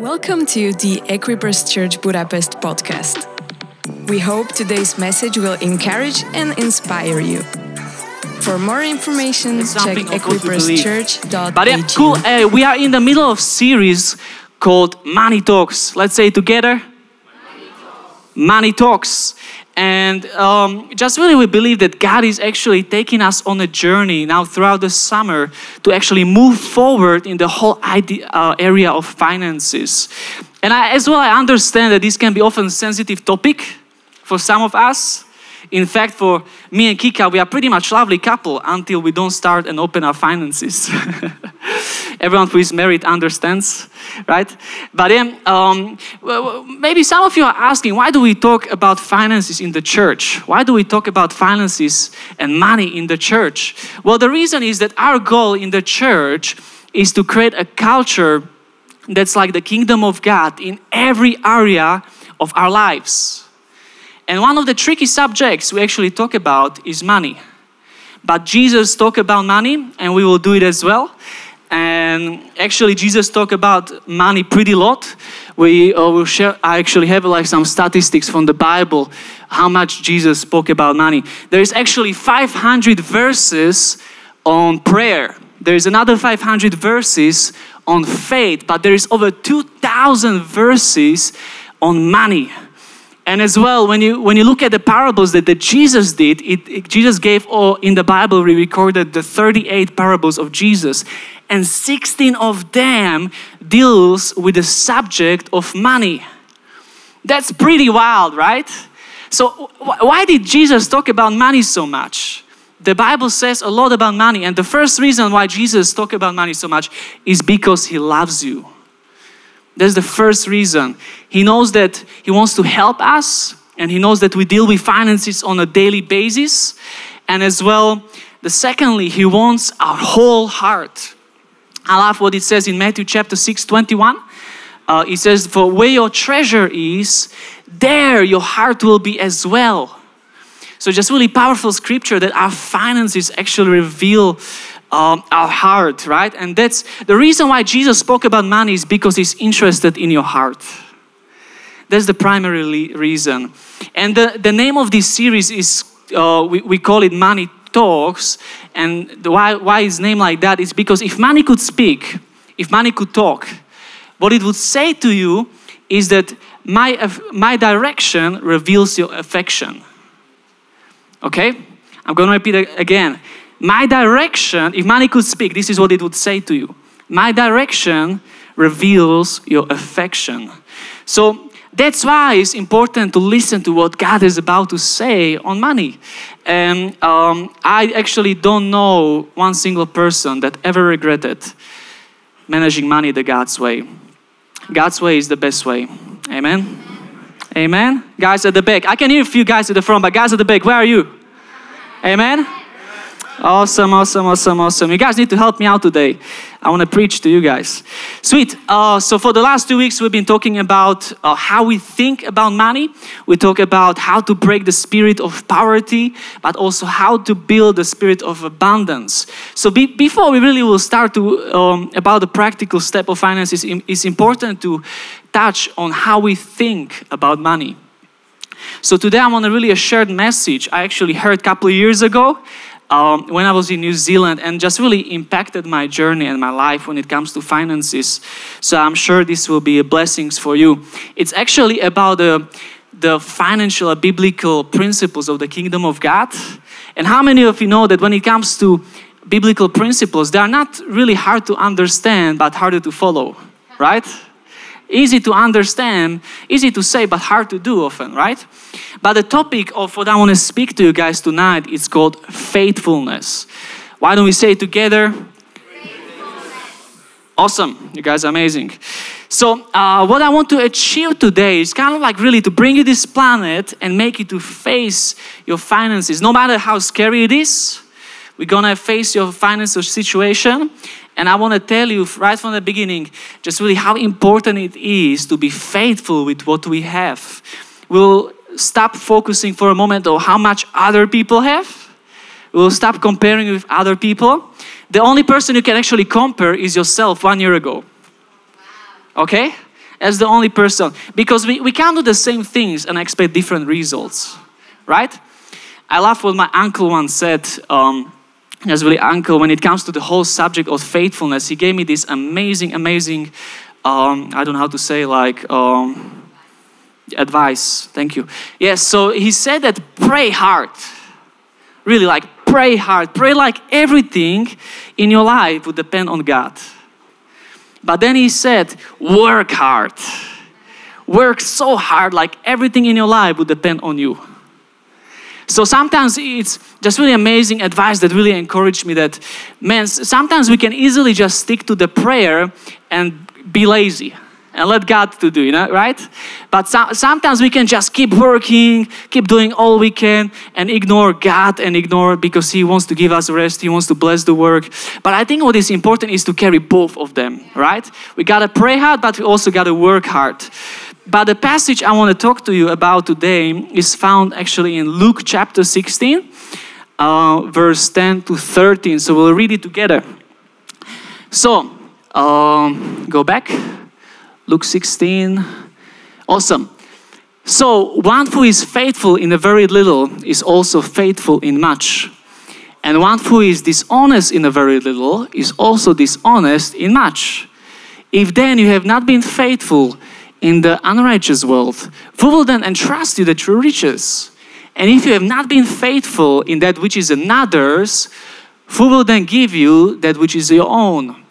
Welcome to the Equippers Church Budapest podcast. We hope today's message will encourage and inspire you. For more information, check something of what we But yeah, cool. Uh, we are in the middle of a series called Money Talks. Let's say it together. Money Talks. And um, just really, we believe that God is actually taking us on a journey now throughout the summer to actually move forward in the whole idea, uh, area of finances. And I, as well, I understand that this can be often a sensitive topic for some of us. In fact, for me and Kika, we are pretty much lovely couple until we don't start and open our finances. Everyone who is married understands, right? But then, um, maybe some of you are asking, why do we talk about finances in the church? Why do we talk about finances and money in the church? Well, the reason is that our goal in the church is to create a culture that's like the kingdom of God in every area of our lives. And one of the tricky subjects we actually talk about is money. But Jesus talked about money, and we will do it as well. And actually, Jesus talked about money pretty lot. We uh, will share. I actually have like some statistics from the Bible, how much Jesus spoke about money. There is actually 500 verses on prayer. There is another 500 verses on faith, but there is over 2,000 verses on money. And as well, when you when you look at the parables that, that Jesus did, it, it- Jesus gave all in the Bible. We recorded the 38 parables of Jesus, and 16 of them deals with the subject of money. That's pretty wild, right? So wh- why did Jesus talk about money so much? The Bible says a lot about money, and the first reason why Jesus talked about money so much is because He loves you. That's the first reason. He knows that He wants to help us, and He knows that we deal with finances on a daily basis. And as well, the secondly, He wants our whole heart. I love what it says in Matthew chapter 6, 21. Uh, it says, For where your treasure is, there your heart will be as well. So, just really powerful scripture that our finances actually reveal um, our heart, right? And that's the reason why Jesus spoke about money is because he's interested in your heart. That's the primary le- reason. And the, the name of this series is, uh, we, we call it Money Talks. And why, why is name like that is because if money could speak, if money could talk, what it would say to you is that my, my direction reveals your affection. Okay? I'm going to repeat again. My direction, if money could speak, this is what it would say to you. My direction reveals your affection. So that's why it's important to listen to what God is about to say on money. And um, I actually don't know one single person that ever regretted managing money the God's way. God's way is the best way. Amen. Amen. Guys at the back. I can hear a few guys at the front, but guys at the back, where are you? Amen. Awesome, awesome, awesome, awesome. You guys need to help me out today. I want to preach to you guys. Sweet. Uh, so, for the last two weeks, we've been talking about uh, how we think about money. We talk about how to break the spirit of poverty, but also how to build the spirit of abundance. So, be, before we really will start to um, about the practical step of finances, it's important to touch on how we think about money. So today I want to really a shared message I actually heard a couple of years ago um, when I was in New Zealand and just really impacted my journey and my life when it comes to finances. So I'm sure this will be a blessings for you. It's actually about the, the financial biblical principles of the kingdom of God. And how many of you know that when it comes to biblical principles, they are not really hard to understand but harder to follow, right? Easy to understand, easy to say, but hard to do often, right? But the topic of what I want to speak to you guys tonight is called faithfulness. Why don't we say it together? Awesome, you guys are amazing. So, uh, what I want to achieve today is kind of like really to bring you this planet and make you to face your finances, no matter how scary it is. We're gonna face your financial situation, and I want to tell you right from the beginning, just really how important it is to be faithful with what we have. We'll stop focusing for a moment on how much other people have. We'll stop comparing with other people. The only person you can actually compare is yourself one year ago. Okay? as the only person because we, we can't do the same things and expect different results, right? I love what my uncle once said. Um, as really uncle, when it comes to the whole subject of faithfulness, he gave me this amazing, amazing, um, I don't know how to say, like, um, advice. Thank you. Yes, so he said that pray hard. Really, like, pray hard. Pray like everything in your life would depend on God. But then he said, work hard. Work so hard, like everything in your life would depend on you. So sometimes it's just really amazing advice that really encouraged me that, man, sometimes we can easily just stick to the prayer and be lazy and let God to do, you know, right? But so, sometimes we can just keep working, keep doing all we can, and ignore God and ignore because He wants to give us rest, He wants to bless the work. But I think what is important is to carry both of them, right? We gotta pray hard, but we also gotta work hard. But the passage I want to talk to you about today is found actually in Luke chapter 16, uh, verse 10 to 13. So we'll read it together. So, um, go back. Luke 16. Awesome. So, one who is faithful in a very little is also faithful in much. And one who is dishonest in a very little is also dishonest in much. If then you have not been faithful in the unrighteous world, who will then entrust you the true riches? And if you have not been faithful in that which is another's, who will then give you that which is your own?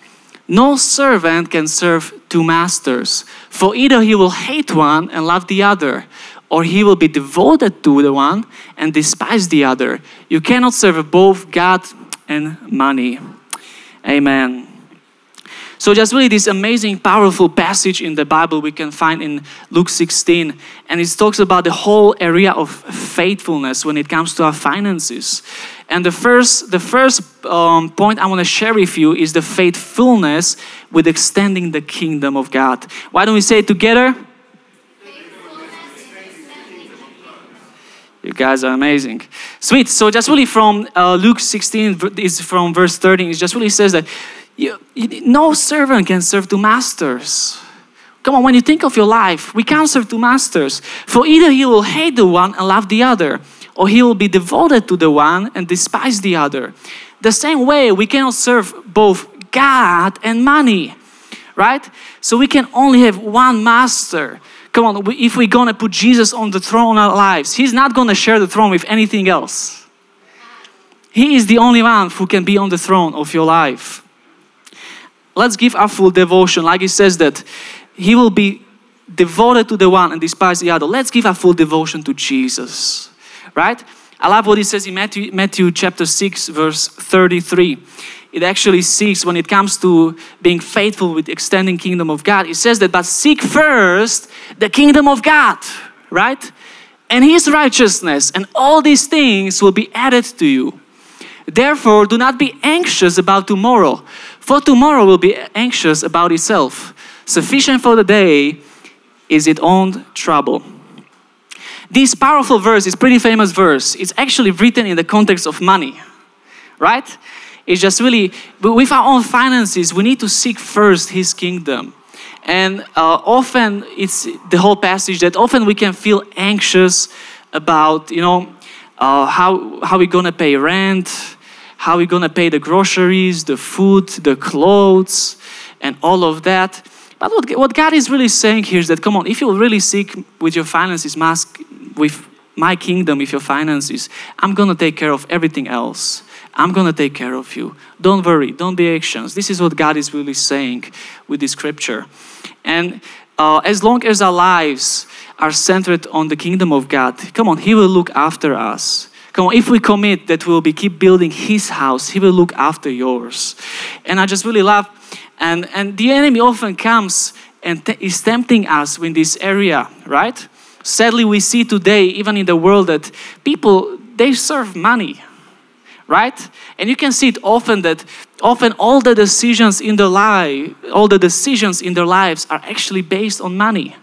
No servant can serve two masters, for either he will hate one and love the other, or he will be devoted to the one and despise the other. You cannot serve both God and money. Amen. So, just really this amazing, powerful passage in the Bible we can find in Luke 16. And it talks about the whole area of faithfulness when it comes to our finances. And the first, the first um, point I want to share with you is the faithfulness with extending the kingdom of God. Why don't we say it together? You guys are amazing. Sweet. So just really from uh, Luke 16 is from verse 13. It just really says that you, you, no servant can serve two masters. Come on, when you think of your life, we can't serve two masters. For either he will hate the one and love the other, or he will be devoted to the one and despise the other. The same way, we cannot serve both God and money, right? So we can only have one master. Come on, if we're gonna put Jesus on the throne of our lives, He's not gonna share the throne with anything else. He is the only one who can be on the throne of your life let's give our full devotion. Like it says that he will be devoted to the one and despise the other. Let's give our full devotion to Jesus. Right? I love what he says in Matthew, Matthew chapter 6, verse 33. It actually seeks when it comes to being faithful with extending kingdom of God. It says that, but seek first the kingdom of God, right? And his righteousness, and all these things will be added to you. Therefore, do not be anxious about tomorrow, for tomorrow will be anxious about itself. Sufficient for the day is its own trouble. This powerful verse, is pretty famous verse, it's actually written in the context of money, right? It's just really, with our own finances, we need to seek first His kingdom. And uh, often it's the whole passage that often we can feel anxious about, you know, uh, how, how we're gonna pay rent, how are we going to pay the groceries, the food, the clothes, and all of that. But what, what God is really saying here is that, come on, if you're really seek with your finances, mask with my kingdom, with your finances, I'm going to take care of everything else. I'm going to take care of you. Don't worry. Don't be anxious. This is what God is really saying with this scripture. And uh, as long as our lives are centered on the kingdom of God, come on, He will look after us. Come on, if we commit that we'll be keep building His house, He will look after yours. And I just really love, and and the enemy often comes and t- is tempting us in this area, right? Sadly, we see today, even in the world, that people they serve money, right? And you can see it often that often all the decisions in their life, all the decisions in their lives are actually based on money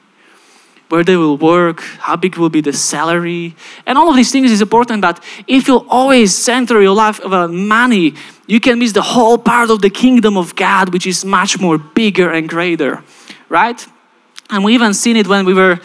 where they will work, how big will be the salary, and all of these things is important. But if you always center your life around money, you can miss the whole part of the kingdom of God, which is much more bigger and greater, right? And we even seen it when we were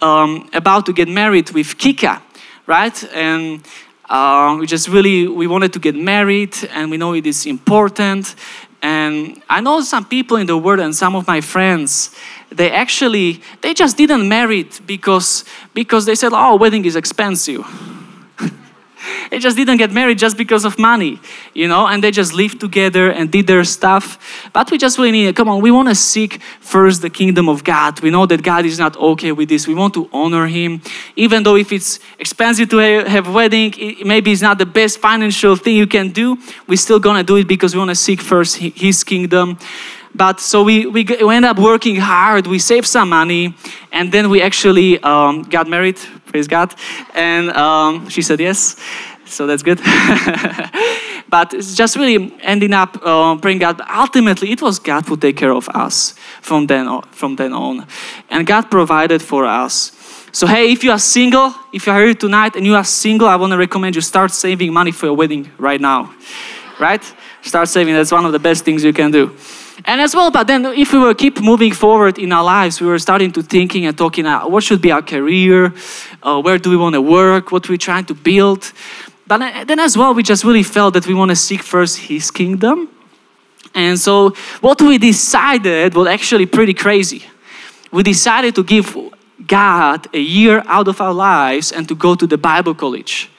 um, about to get married with Kika, right? And uh, we just really we wanted to get married, and we know it is important. And I know some people in the world and some of my friends, they actually they just didn't marry because because they said, "Oh, wedding is expensive." they just didn't get married just because of money, you know, and they just lived together and did their stuff. But we just really need, it, come on, we want to seek first the kingdom of God. We know that God is not okay with this. We want to honor Him. Even though if it's expensive to have wedding, it, maybe it's not the best financial thing you can do, we're still to do it because we want to seek first His kingdom but so we, we, we ended up working hard we saved some money and then we actually um, got married praise god and um, she said yes so that's good. but it's just really ending up uh, praying God. But ultimately, it was God who take care of us from then on, from then on, and God provided for us. So hey, if you are single, if you are here tonight and you are single, I want to recommend you start saving money for your wedding right now. Right? Start saving. That's one of the best things you can do. And as well, but then if we were keep moving forward in our lives, we were starting to thinking and talking, uh, what should be our career? Uh, where do we want to work? What we're trying to build? But then as well, we just really felt that we want to seek first His kingdom. And so what we decided was actually pretty crazy. We decided to give God a year out of our lives and to go to the Bible college.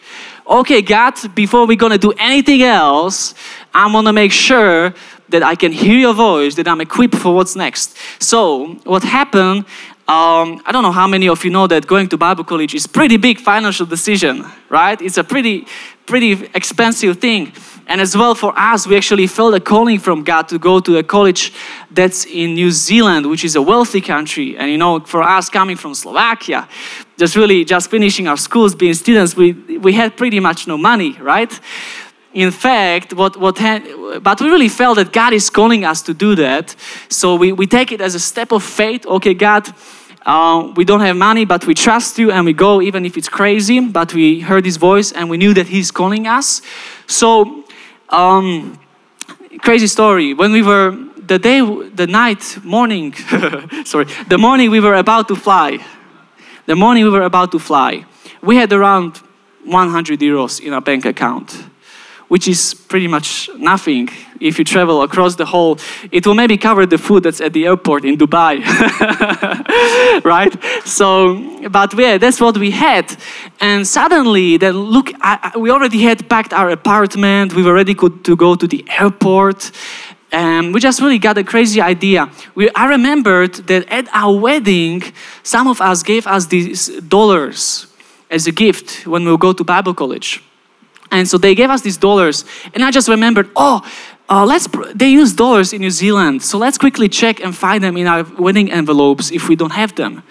Okay, God, before we're gonna do anything else, I'm gonna make sure that I can hear your voice, that I'm equipped for what's next. So, what happened um, I don't know how many of you know that going to Bible college is pretty big financial decision, right? It's a pretty, pretty expensive thing. And as well for us, we actually felt a calling from God to go to a college that's in New Zealand, which is a wealthy country. And you know, for us coming from Slovakia, just really just finishing our schools, being students, we, we had pretty much no money, right? In fact, what, what but we really felt that God is calling us to do that. So we, we take it as a step of faith. Okay, God, uh, we don't have money, but we trust you and we go, even if it's crazy. But we heard his voice and we knew that he's calling us. So, um, crazy story. When we were, the day, the night, morning, sorry, the morning we were about to fly. The morning we were about to fly. We had around 100 euros in our bank account which is pretty much nothing. If you travel across the whole, it will maybe cover the food that's at the airport in Dubai, right? So, but yeah, that's what we had. And suddenly, then look, I, we already had packed our apartment. We were ready to go to the airport. And we just really got a crazy idea. We, I remembered that at our wedding, some of us gave us these dollars as a gift when we go to Bible college. And so they gave us these dollars. And I just remembered, oh, uh, let's they use dollars in New Zealand. So let's quickly check and find them in our wedding envelopes if we don't have them.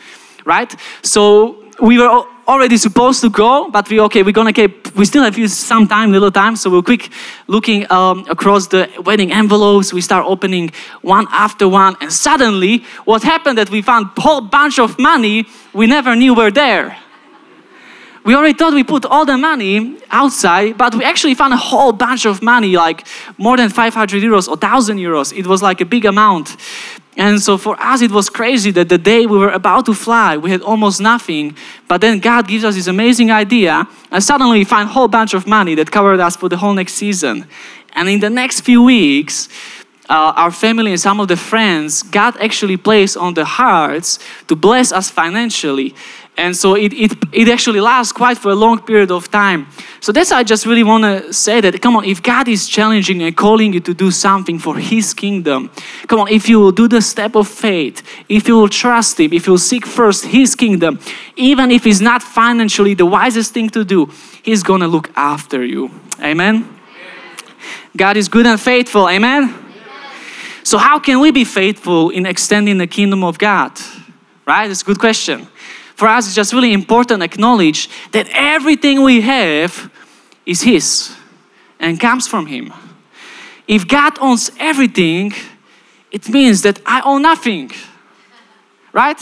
Right? So we were already supposed to go, but we okay, we're gonna keep we still have some time, little time, so we're quick looking um, across the wedding envelopes. We start opening one after one, and suddenly what happened that we found a whole bunch of money we never knew were there we already thought we put all the money outside, but we actually found a whole bunch of money, like more than 500 euros or 1,000 euros. It was like a big amount. And so for us, it was crazy that the day we were about to fly, we had almost nothing. But then God gives us this amazing idea, and suddenly we find a whole bunch of money that covered us for the whole next season. And in the next few weeks, uh, our family and some of the friends, God actually placed on the hearts to bless us financially. And so it, it, it actually lasts quite for a long period of time. So that's why I just really want to say that, come on, if God is challenging and calling you to do something for His kingdom, come on, if you will do the step of faith, if you will trust Him, if you will seek first His kingdom, even if it's not financially the wisest thing to do, He's going to look after you. Amen? God is good and faithful. Amen? So, how can we be faithful in extending the kingdom of God? Right? It's a good question for us, it's just really important to acknowledge that everything we have is His and comes from Him. If God owns everything, it means that I own nothing. Right?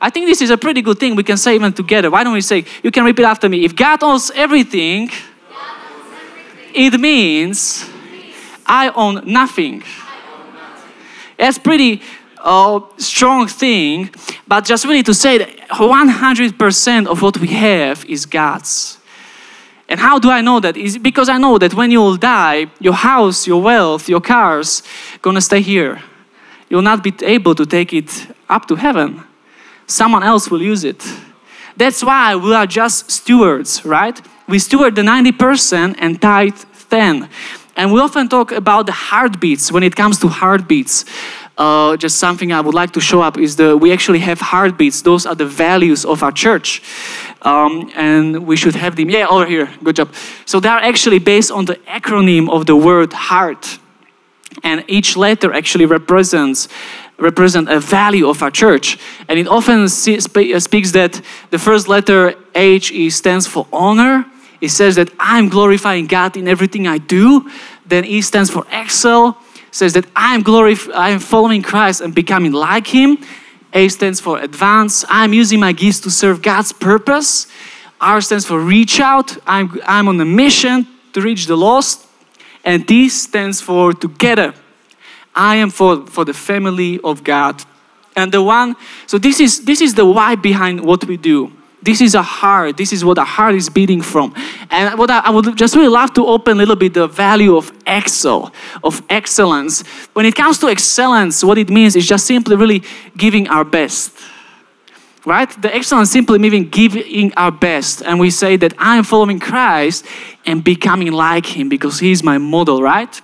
I think this is a pretty good thing we can say even together. Why don't we say, you can repeat after me. If God owns everything, owns everything. it means I own nothing. That's pretty uh, strong thing. But just really to say that 100% of what we have is God's. And how do I know that? Is because I know that when you will die, your house, your wealth, your cars, gonna stay here. You'll not be able to take it up to heaven. Someone else will use it. That's why we are just stewards, right? We steward the 90% and tithe 10. And we often talk about the heartbeats when it comes to heartbeats. Uh, just something I would like to show up is the we actually have heartbeats. Those are the values of our church, um, and we should have them. Yeah, over here. Good job. So they are actually based on the acronym of the word heart, and each letter actually represents represent a value of our church. And it often speaks that the first letter H stands for honor. It says that I'm glorifying God in everything I do. Then E stands for excel. Says that I'm glorif- I'm following Christ and becoming like Him. A stands for advance. I'm using my gifts to serve God's purpose. R stands for reach out. I'm, I'm on a mission to reach the lost. And T stands for together. I am for, for the family of God. And the one, so this is this is the why behind what we do. This is a heart. This is what a heart is beating from. And what I, I, would just really love to open a little bit the value of excel, of excellence. When it comes to excellence, what it means is just simply really giving our best. Right? The excellence simply meaning giving our best. And we say that I am following Christ and becoming like him because he's my model, right?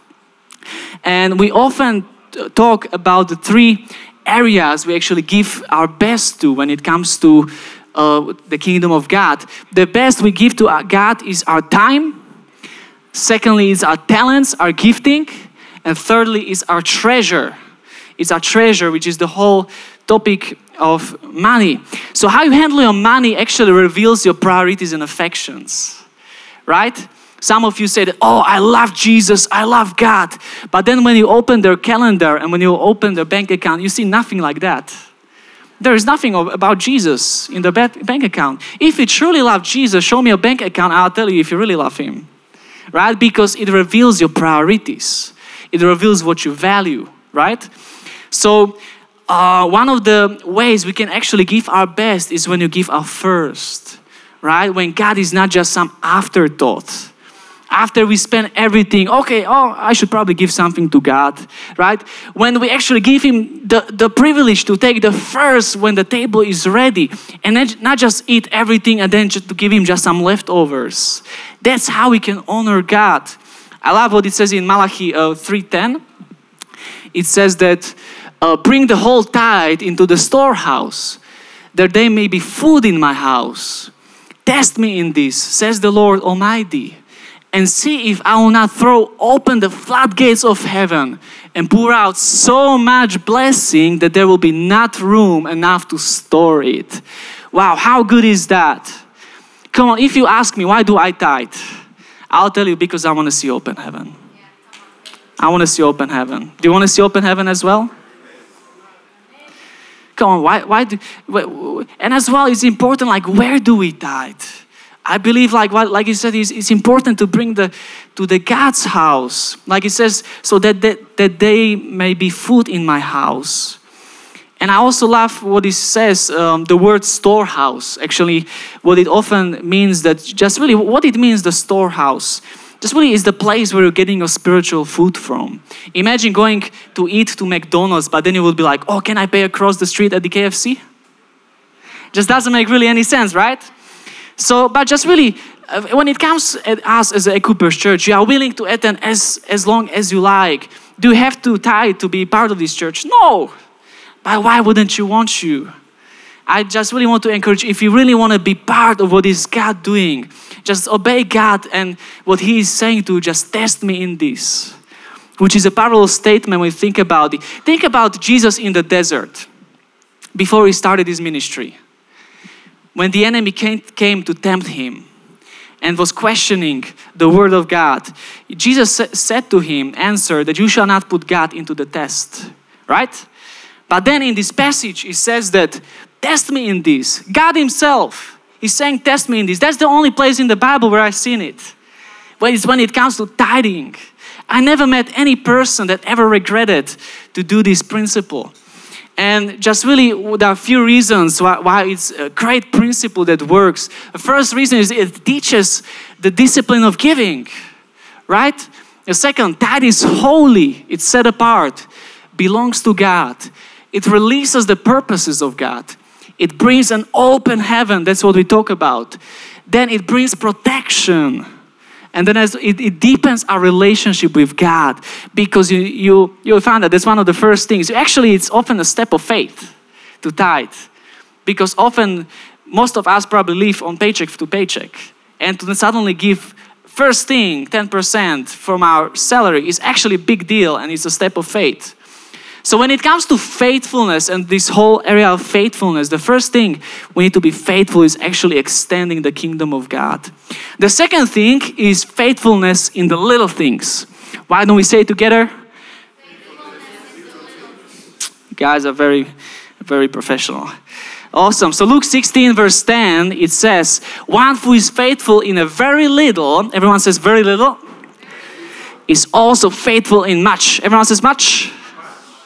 And we often talk about the three areas we actually give our best to when it comes to uh, the kingdom of God. The best we give to God is our time. Secondly, is our talents, our gifting. And thirdly, is our treasure. It's our treasure, which is the whole topic of money. So, how you handle your money actually reveals your priorities and affections, right? Some of you said, Oh, I love Jesus, I love God. But then when you open their calendar and when you open their bank account, you see nothing like that. There is nothing about Jesus in the bank account. If you truly love Jesus, show me a bank account, I'll tell you if you really love Him. Right? Because it reveals your priorities, it reveals what you value, right? So, uh, one of the ways we can actually give our best is when you give our first, right? When God is not just some afterthought after we spend everything, okay, oh, I should probably give something to God, right? When we actually give Him the, the privilege to take the first when the table is ready and then not just eat everything and then just to give Him just some leftovers. That's how we can honor God. I love what it says in Malachi uh, 3.10. It says that uh, bring the whole tithe into the storehouse, that there may be food in my house. Test me in this, says the Lord Almighty and see if I will not throw open the floodgates of heaven and pour out so much blessing that there will be not room enough to store it. Wow, how good is that? Come on, if you ask me, why do I tithe? I'll tell you because I want to see open heaven. I want to see open heaven. Do you want to see open heaven as well? Come on, why, why do, and as well, it's important, like, where do we tithe? I believe, like what, like you said, it's, it's important to bring the to the God's house. Like it says, so that, that that they may be food in my house. And I also love what it says, um, the word storehouse. Actually, what it often means that just really what it means, the storehouse. Just really is the place where you're getting your spiritual food from. Imagine going to eat to McDonald's, but then you will be like, oh, can I pay across the street at the KFC? Just doesn't make really any sense, right? So, but just really, uh, when it comes at us as Equippers Church, you are willing to attend as, as long as you like. Do you have to tie to be part of this church? No. But why wouldn't you want you? I just really want to encourage if you really want to be part of what is God doing, just obey God and what He is saying to just test me in this, which is a parallel statement when we think about it. Think about Jesus in the desert before He started His ministry when the enemy came, came to tempt him and was questioning the word of God, Jesus said to him, Answer that you shall not put God into the test. Right? But then in this passage, he says that, Test me in this. God Himself is saying, Test me in this. That's the only place in the Bible where I've seen it. When it's when it comes to tithing. I never met any person that ever regretted to do this principle. And just really, there are a few reasons why, why it's a great principle that works. The first reason is it teaches the discipline of giving, right? The second, that is holy, it's set apart, belongs to God. It releases the purposes of God. It brings an open heaven, that's what we talk about. Then it brings protection and then as it, it deepens our relationship with God because you, you, you'll find that that's one of the first things. Actually, it's often a step of faith to tithe because often most of us probably live on paycheck to paycheck. And to suddenly give first thing 10% from our salary is actually a big deal and it's a step of faith. So, when it comes to faithfulness and this whole area of faithfulness, the first thing we need to be faithful is actually extending the kingdom of God. The second thing is faithfulness in the little things. Why don't we say it together? You guys are very, very professional. Awesome. So Luke 16, verse 10, it says, One who is faithful in a very little, everyone says very little, is also faithful in much. Everyone says much?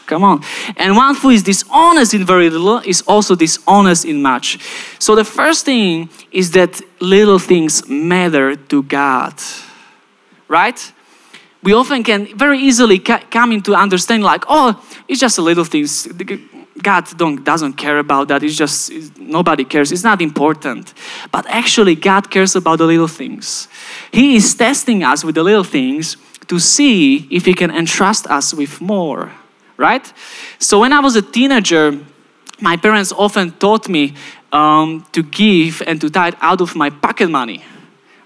Come on. And one who is dishonest in very little is also dishonest in much. So the first thing is that little things matter to God. Right? We often can very easily come into understanding like, oh, it's just a little things. God don't, doesn't care about that. It's just, it's, nobody cares. It's not important. But actually, God cares about the little things. He is testing us with the little things to see if He can entrust us with more right? So when I was a teenager, my parents often taught me um, to give and to tithe out of my pocket money,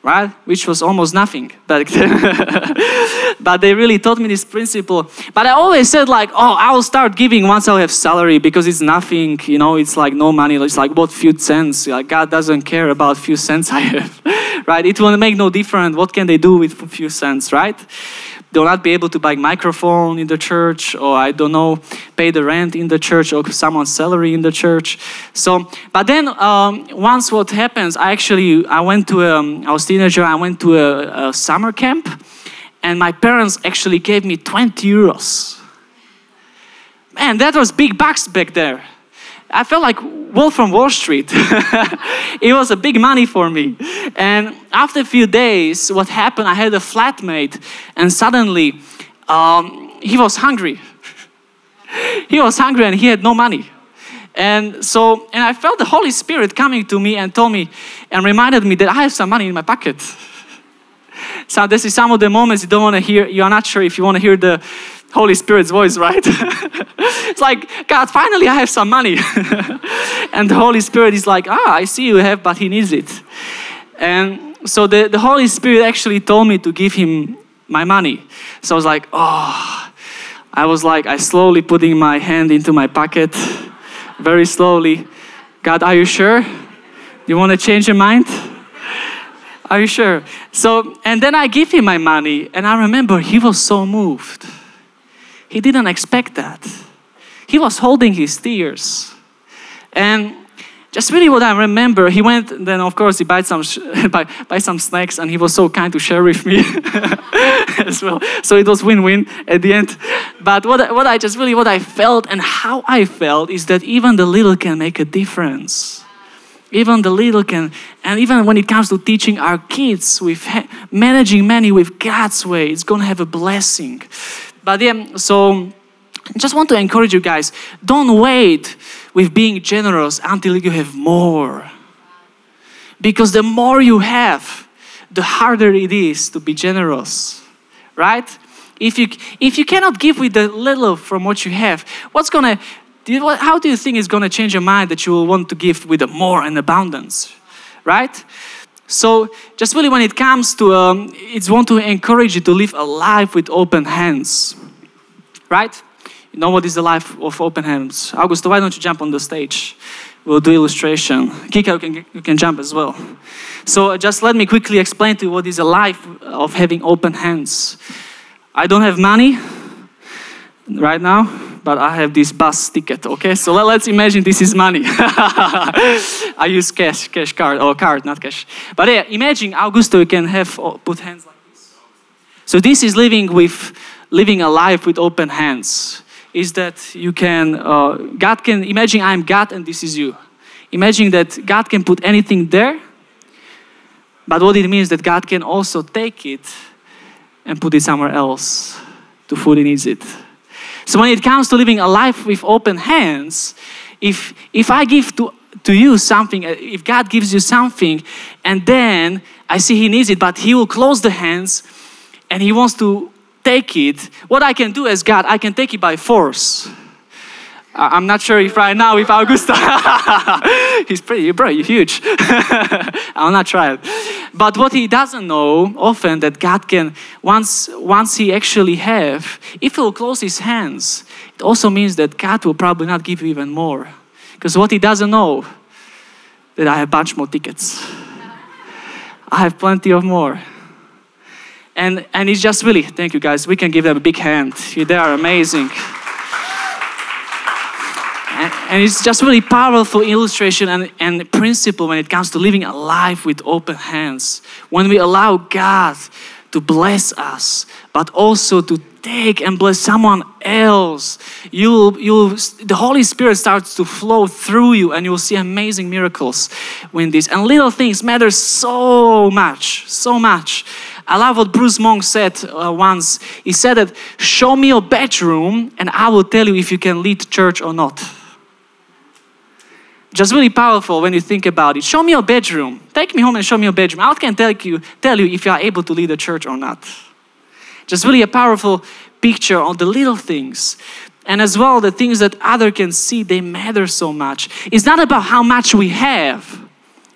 right? Which was almost nothing then. but they really taught me this principle. But I always said like, oh, I will start giving once I'll have salary because it's nothing, you know, it's like no money. It's like what few cents. Like God doesn't care about few cents I have, right? It will make no difference. What can they do with few cents, right? They'll not be able to buy microphone in the church or i don't know pay the rent in the church or someone's salary in the church. So but then um, once what happens i actually i went to um, i was teenager i went to a, a summer camp and my parents actually gave me 20 euros. Man that was big bucks back there I felt like Wolf from Wall Street. it was a big money for me. And after a few days, what happened, I had a flatmate, and suddenly um, he was hungry. he was hungry and he had no money. And so, and I felt the Holy Spirit coming to me and told me and reminded me that I have some money in my pocket. So this is some of the moments you don't want to hear, you are not sure if you want to hear the Holy Spirit's voice, right? it's like, God, finally I have some money. and the Holy Spirit is like, ah, I see you have, but he needs it. And so the, the Holy Spirit actually told me to give him my money. So I was like, oh, I was like, I slowly putting my hand into my pocket, very slowly. God, are you sure? You want to change your mind? Are you sure? So, and then I give him my money, and I remember he was so moved. He didn't expect that. He was holding his tears. And just really what I remember, he went, then of course he bought some, buy, buy some snacks and he was so kind to share with me as well. So it was win-win at the end. But what, what I just really, what I felt and how I felt is that even the little can make a difference. Even the little can, and even when it comes to teaching our kids with managing money with God's way, it's gonna have a blessing. But yeah, so I just want to encourage you guys don't wait with being generous until you have more. Because the more you have, the harder it is to be generous, right? If you, if you cannot give with the little from what you have, what's gonna, how do you think it's gonna change your mind that you will want to give with more and abundance, right? So, just really when it comes to, um, it's want to encourage you to live a life with open hands, right? You know what is the life of open hands? Augusto, why don't you jump on the stage? We'll do illustration. Kika, you can, you can jump as well. So, just let me quickly explain to you what is a life of having open hands. I don't have money right now but I have this bus ticket, okay? So let, us imagine this is money. I use cash, cash card, or card, not cash. But yeah, imagine Augusto can have, oh, put hands like this. So this is living with, living a life with open hands. is that you can, uh, God can, imagine I'm God and this is you. Imagine that God can put anything there, but what it means that God can also take it and put it somewhere else to who needs it. So when it comes to living a life with open hands, if if I give to to you something, uh, if God gives you something, and then I see He needs it, but He will close the hands, and He wants to take it. What I can do as God, I can take it by force. I'm not sure if right now if Augusto, he's pretty, bro, you're huge. I'll not try it. But what he doesn't know often that God can, once, once he actually have, if he'll close his hands, it also means that God will probably not give you even more. Because what he doesn't know, that I have a bunch more tickets. I have plenty of more. And, and it's just really, thank you guys, we can give them a big hand. They are amazing. And it's just really powerful illustration and, and principle when it comes to living a life with open hands. When we allow God to bless us, but also to take and bless someone else, you you the Holy Spirit starts to flow through you, and you will see amazing miracles when this. And little things matter so much, so much. I love what Bruce Monk said uh, once. He said that, "Show me your bedroom, and I will tell you if you can lead church or not." Just really powerful when you think about it. Show me your bedroom. Take me home and show me your bedroom. I can tell you, tell you if you are able to lead a church or not. Just really a powerful picture on the little things. And as well, the things that other can see, they matter so much. It's not about how much we have,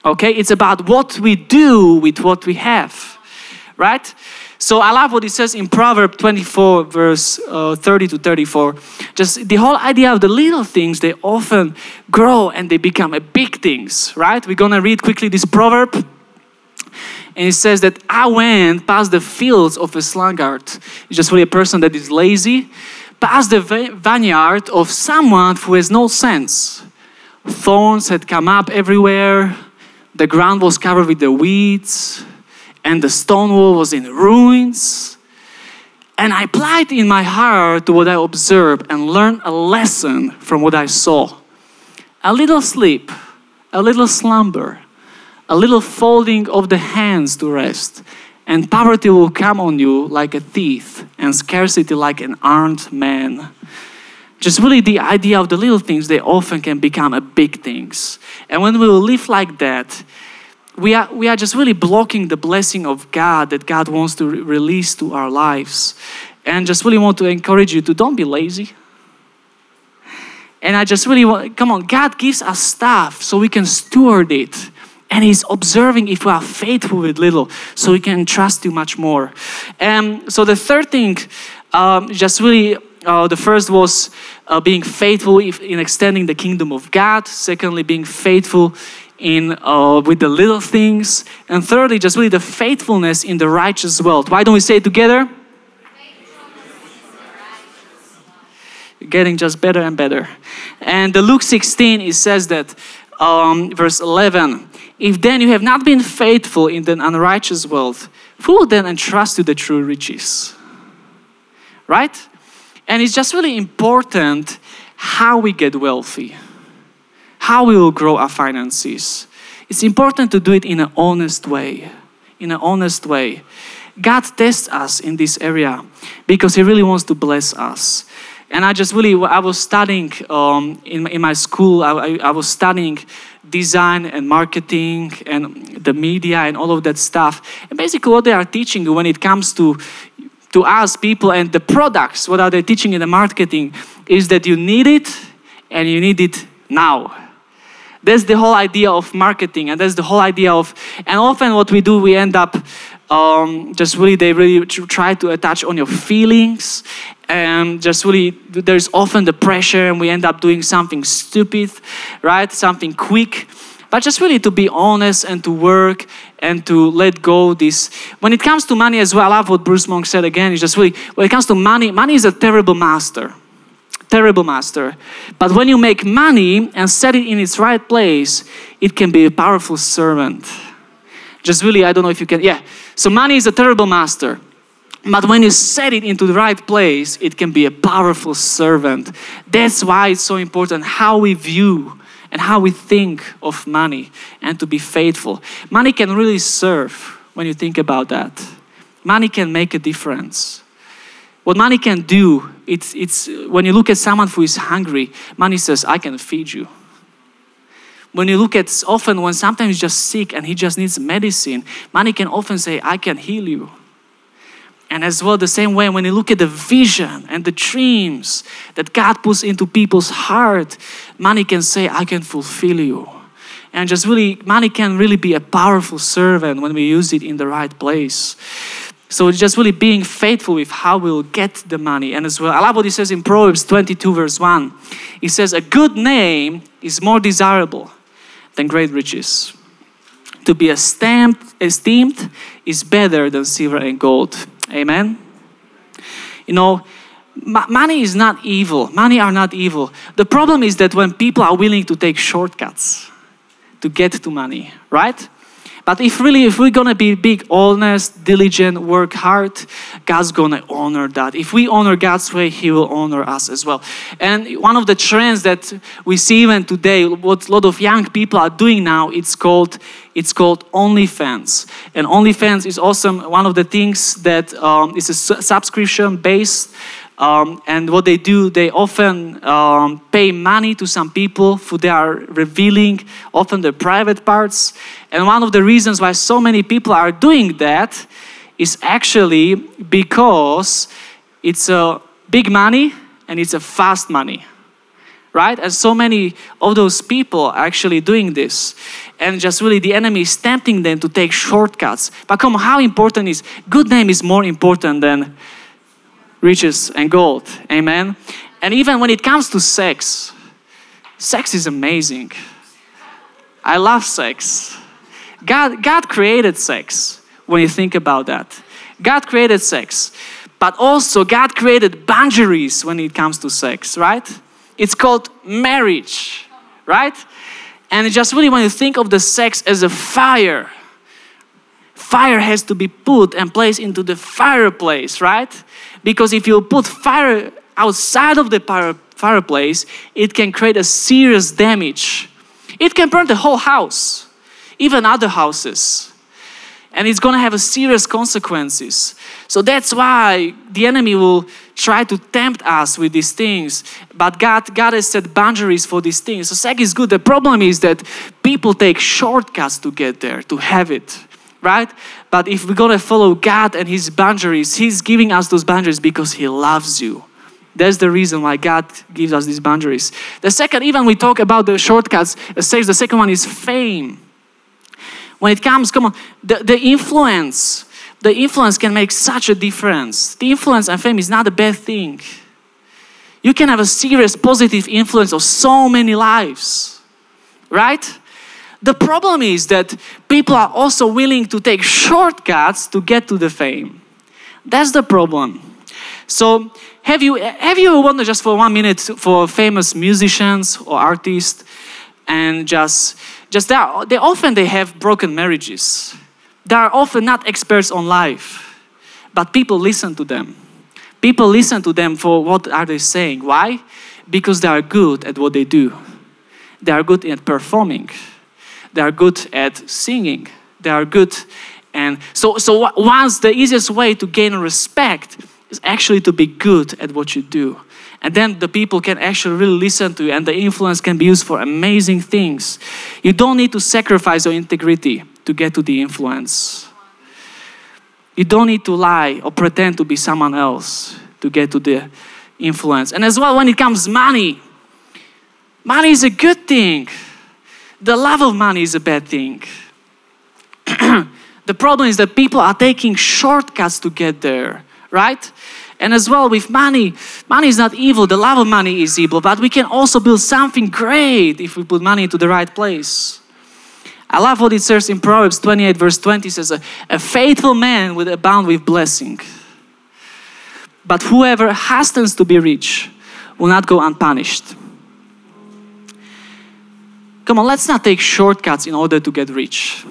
okay? It's about what we do with what we have, right? So I love what it says in Proverb 24, verse uh, 30 to 34. Just the whole idea of the little things, they often grow and they become a big things, right? We're gonna read quickly this proverb. And it says that I went past the fields of a sluggard. It's just really a person that is lazy. Past the vineyard of someone who has no sense. Thorns had come up everywhere. The ground was covered with the weeds and the stone wall was in ruins. And I applied in my heart to what I observed and learned a lesson from what I saw. A little sleep, a little slumber, a little folding of the hands to rest, and poverty will come on you like a thief, and scarcity like an armed man. Just really the idea of the little things, they often can become a big things. And when we live like that, we are, we are just really blocking the blessing of God that God wants to re- release to our lives. And just really want to encourage you to don't be lazy. And I just really want, come on, God gives us stuff so we can steward it. And He's observing if we are faithful with little, so He can trust you much more. And so the third thing, um, just really, uh, the first was uh, being faithful in extending the kingdom of God. Secondly, being faithful in uh, with the little things and thirdly just really the faithfulness in the righteous world. Why don't we say it together? Getting just better and better. And the luke 16 it says that um, verse 11 if then you have not been faithful in the unrighteous world who will then entrust you the true riches. Right? And it's just really important how we get wealthy how we will grow our finances. It's important to do it in an honest way. In an honest way. God tests us in this area because He really wants to bless us. And I just really, I was studying um, in, in my school, I, I was studying design and marketing and the media and all of that stuff. And basically, what they are teaching when it comes to to us people and the products, what are they teaching in the marketing, is that you need it and you need it now. That's the whole idea of marketing, and that's the whole idea of. And often, what we do, we end up um, just really they really try to attach on your feelings, and just really there's often the pressure, and we end up doing something stupid, right? Something quick. But just really to be honest and to work and to let go this. When it comes to money as well, I love what Bruce Monk said again. It's just really when it comes to money, money is a terrible master terrible master. But when you make money and set it in its right place, it can be a powerful servant. Just really, I don't know if you can, yeah. So money is a terrible master. But when you set it into the right place, it can be a powerful servant. That's why it's so important how we view and how we think of money and to be faithful. Money can really serve when you think about that. Money can make a difference. What money can do, it's, it's when you look at someone who is hungry, money says, I can feed you. When you look at often when sometimes he's just sick and he just needs medicine, money can often say, I can heal you. And as well, the same way, when you look at the vision and the dreams that God puts into people's heart, money can say, I can fulfill you. And just really, money can really be a powerful servant when we use it in the right place. So it's just really being faithful with how we'll get the money. And as well, I love what he says in Proverbs 22, verse 1. He says, A good name is more desirable than great riches. To be esteemed, esteemed is better than silver and gold. Amen. You know, money is not evil. Money are not evil. The problem is that when people are willing to take shortcuts to get to money, right? But if really, if we're gonna be big, honest, diligent, work hard, God's gonna honor that. If we honor God's way, He will honor us as well. And one of the trends that we see even today, what a lot of young people are doing now, it's called it's called OnlyFans. And OnlyFans is awesome. One of the things that um, is a subscription based um, and what they do, they often um, pay money to some people who they are revealing often their private parts. And one of the reasons why so many people are doing that is actually because it's a big money and it's a fast money. Right? And so many of those people are actually doing this. And just really the enemy is tempting them to take shortcuts. But come on, how important is good name is more important than riches and gold. Amen. And even when it comes to sex, sex is amazing. I love sex. God, God created sex when you think about that. God created sex, but also God created boundaries when it comes to sex, right? It's called marriage, right? And just really when you think of the sex as a fire, fire has to be put and placed into the fireplace, right? Because if you put fire outside of the fireplace, it can create a serious damage. It can burn the whole house, even other houses. And it's going to have a serious consequences. So that's why the enemy will try to tempt us with these things. But God, God has set boundaries for these things. So sex is good. The problem is that people take shortcuts to get there, to have it right? But if we're gonna follow God and His boundaries, He's giving us those boundaries because He loves you. That's the reason why God gives us these boundaries. The second, even we talk about the shortcuts, says the second one is fame. When it comes, come on, the, the influence, the influence can make such a difference. The influence and fame is not a bad thing. You can have a serious positive influence of so many lives, right? The problem is that people are also willing to take shortcuts to get to the fame. That's the problem. So, have you have you wondered just for one minute for famous musicians or artists, and just just that they often they have broken marriages. They are often not experts on life, but people listen to them. People listen to them for what are they saying? Why? Because they are good at what they do. They are good at performing they are good at singing. They are good. And so, so once the easiest way to gain respect is actually to be good at what you do. And then the people can actually really listen to you, and the influence can be used for amazing things. You don't need to sacrifice your integrity to get to the influence. You don't need to lie or pretend to be someone else to get to the influence. And as well, when it comes money, money is a good thing the love of money is a bad thing. the problem is that people are taking shortcuts to get there, right? And as well with money, money is not evil, the love of money is evil, but we can also build something great if we put money into the right place. I love what it says in Proverbs 28, verse 20 says, A, faithful man will abound with blessing. But whoever hastens to be rich will not go unpunished. Come on, let's not take shortcuts in order to get rich.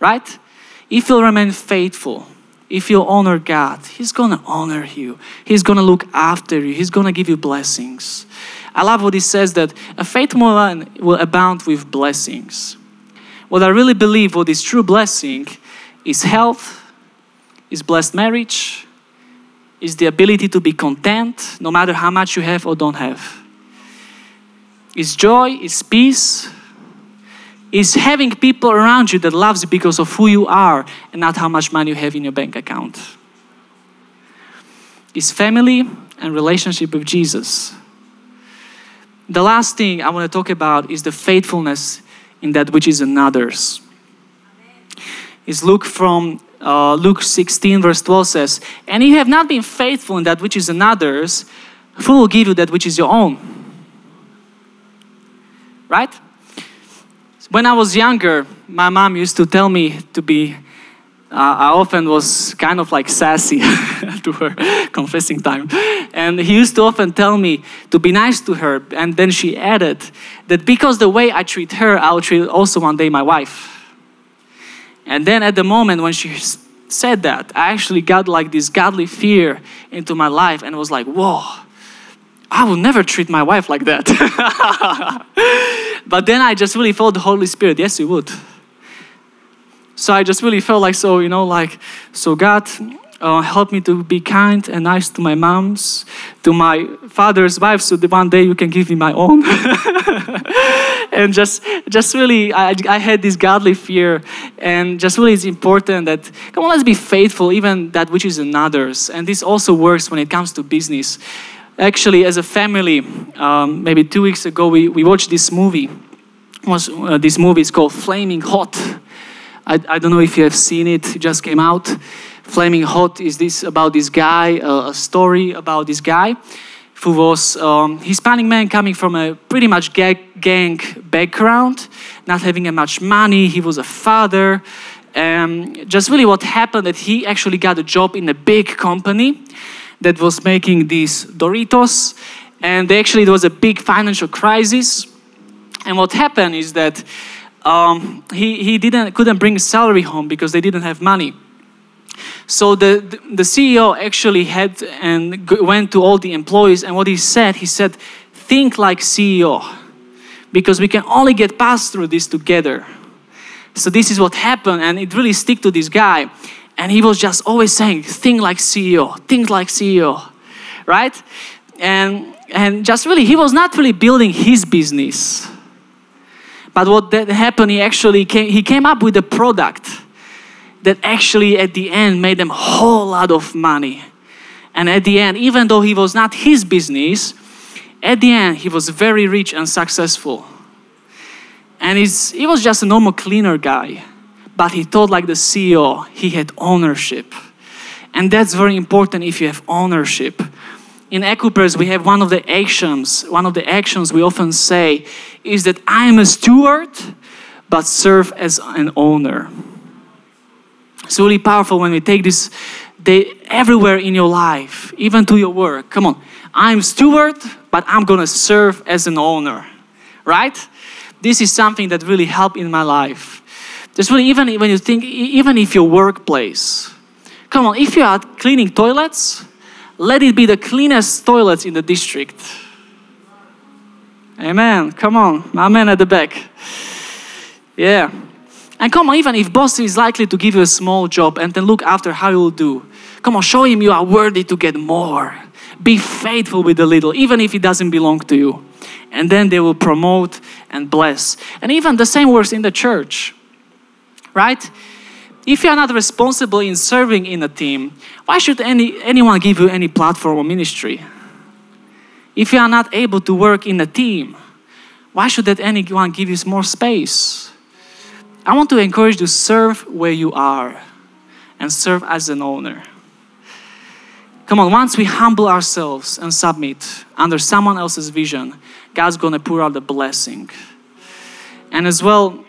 Right? If you'll remain faithful, if you'll honor God, He's gonna honor you. He's gonna look after you. He's gonna give you blessings. I love what He says that a faithful man will abound with blessings. What I really believe, what is true blessing, is health, is blessed marriage, is the ability to be content no matter how much you have or don't have. Is joy, is peace, is having people around you that loves you because of who you are and not how much money you have in your bank account. Is family and relationship with Jesus. The last thing I want to talk about is the faithfulness in that which is another's. Is Luke from uh, Luke 16 verse 12 says, "And you have not been faithful in that which is another's, who will give you that which is your own?" Right? When I was younger, my mom used to tell me to be, uh, I often was kind of like sassy to her, confessing time. And he used to often tell me to be nice to her. And then she added that because the way I treat her, I'll treat also one day my wife. And then at the moment when she said that, I actually got like this godly fear into my life and was like, whoa, I will never treat my wife like that. but then I just really felt the Holy Spirit. Yes, you would. So I just really felt like, so, you know, like, so God, uh, help me to be kind and nice to my moms, to my father's wife, so that one day you can give me my own. and just, just really, I, I had this godly fear, and just really, it's important that come on, let's be faithful, even that which is in others. And this also works when it comes to business actually as a family um, maybe two weeks ago we, we watched this movie. Was uh, this movie is called flaming hot. I, I don't know if you have seen it. It just came out. Flaming hot is this about this guy uh, a story about this guy who was um, hispanic man coming from a pretty much gang background not having much money. He was a father. Um, just really what happened that he actually got a job in a big company that was making these Doritos, and actually there was a big financial crisis. And what happened is that um, he, he didn't couldn't bring salary home because they didn't have money. So the, the, the CEO actually had and went to all the employees, and what he said, he said, "Think like CEO, because we can only get past through this together." So this is what happened, and it really stick to this guy. And he was just always saying, think like CEO, think like CEO, right? And, and just really, he was not really building his business. But what that happened, he actually came, he came up with a product that actually at the end made them a whole lot of money. And at the end, even though he was not his business, at the end, he was very rich and successful. And he's, he was just a normal cleaner guy but he thought like the CEO, he had ownership. And that's very important if you have ownership. In Equippers, we have one of the actions, one of the actions we often say is that I am a steward, but serve as an owner. It's really powerful when we take this day everywhere in your life, even to your work. Come on, I'm steward, but I'm gonna serve as an owner, right? This is something that really helped in my life. Just really, even when you think, even if your workplace, come on, if you are cleaning toilets, let it be the cleanest toilets in the district. Amen. Come on, man at the back. Yeah. And come on, even if boss is likely to give you a small job and then look after how you'll do. Come on, show him you are worthy to get more. Be faithful with the little, even if it doesn't belong to you. And then they will promote and bless. And even the same works in the church right? If you are not responsible in serving in a team, why should any, anyone give you any platform or ministry? If you are not able to work in a team, why should that anyone give you more space? I want to encourage you to serve where you are and serve as an owner. Come on, once we humble ourselves and submit under someone else's vision, God's gonna pour out the blessing. And as well,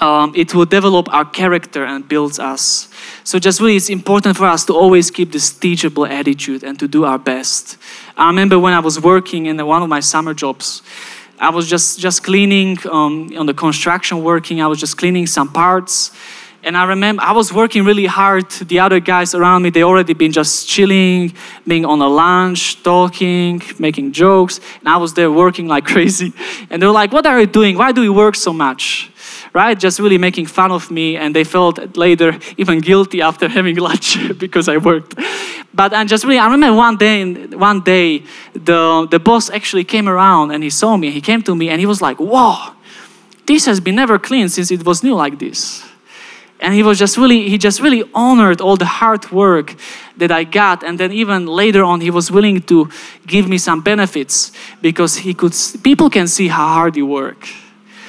um, it will develop our character and builds us. So just really, it's important for us to always keep this teachable attitude and to do our best. I remember when I was working in one of my summer jobs, I was just just cleaning um, on the construction working. I was just cleaning some parts, And I remember I was working really hard. The other guys around me, they already been just chilling, being on a lunch, talking, making jokes. And I was there working like crazy. And they were like, What are you doing? Why do you work so much? Right? Just really making fun of me. And they felt later even guilty after having lunch because I worked. But and just really, I remember one day, one day, the, the boss actually came around and he saw me. He came to me and he was like, Whoa, this has been never cleaned since it was new like this and he was just really he just really honored all the hard work that i got and then even later on he was willing to give me some benefits because he could people can see how hard you work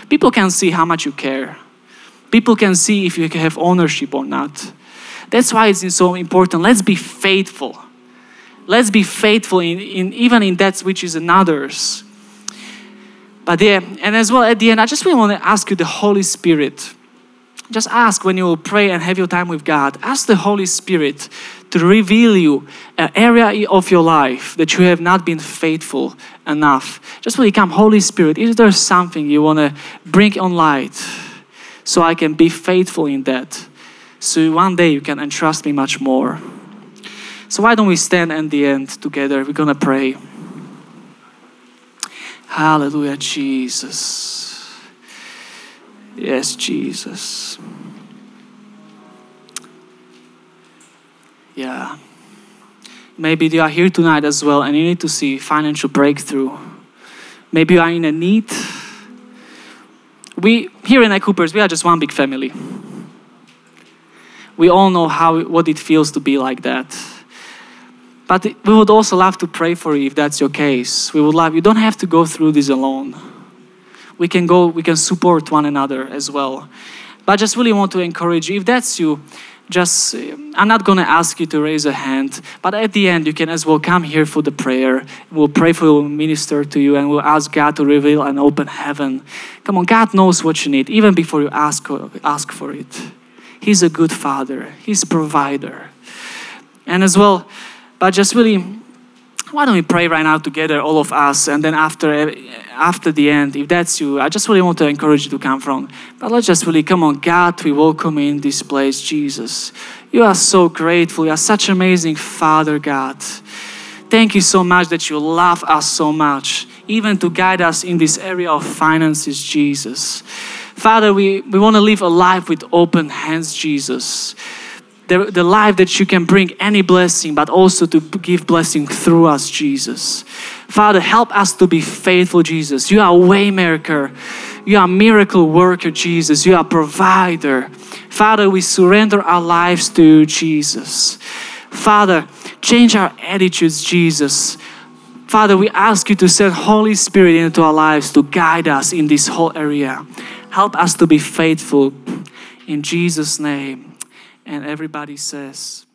people can see how much you care. People can see if you have ownership or not. That's why it's so important. Let's be faithful. Let's be faithful in, in even in that which is another's. But yeah and as well at the end i just really want to ask you the holy spirit just ask when you pray and have your time with God, ask the Holy Spirit to reveal you an area of your life that you have not been faithful enough. Just really come, Holy Spirit, is there something you want to bring on light so I can be faithful in that? So one day you can entrust me much more. So why don't we stand at the end together? We're going to pray. Hallelujah, Jesus. Yes, Jesus. Yeah. Maybe you are here tonight as well and you need to see financial breakthrough. Maybe you are in a need. We here in Equippers, we are just one big family. We all know how what it feels to be like that. But we would also love to pray for you if that's your case. We would love you don't have to go through this alone we can go, we can support one another as well. But I just really want to encourage you, if that's you, just I'm not going to ask you to raise a hand, but at the end you can as well come here for the prayer. We'll pray for you, minister to you, and we'll ask God to reveal and open heaven. Come on, God knows what you need even before you ask ask for it. He's a good father. He's a provider. And as well, but just really why don't we pray right now together, all of us, and then after after the end, if that's you, I just really want to encourage you to come from. But let's just really come on, God, we welcome you in this place, Jesus. You are so grateful. You are such amazing Father, God. Thank you so much that you love us so much, even to guide us in this area of finances, Jesus. Father, we, we want to live a life with open hands, Jesus the, the life that you can bring any blessing, but also to give blessing through us, Jesus. Father, help us to be faithful, Jesus. You are a waymaker. You are a miracle worker, Jesus. You are provider. Father, we surrender our lives to Jesus. Father, change our attitudes, Jesus. Father, we ask you to send Holy Spirit into our lives to guide us in this whole area. Help us to be faithful. In Jesus' name. And everybody says,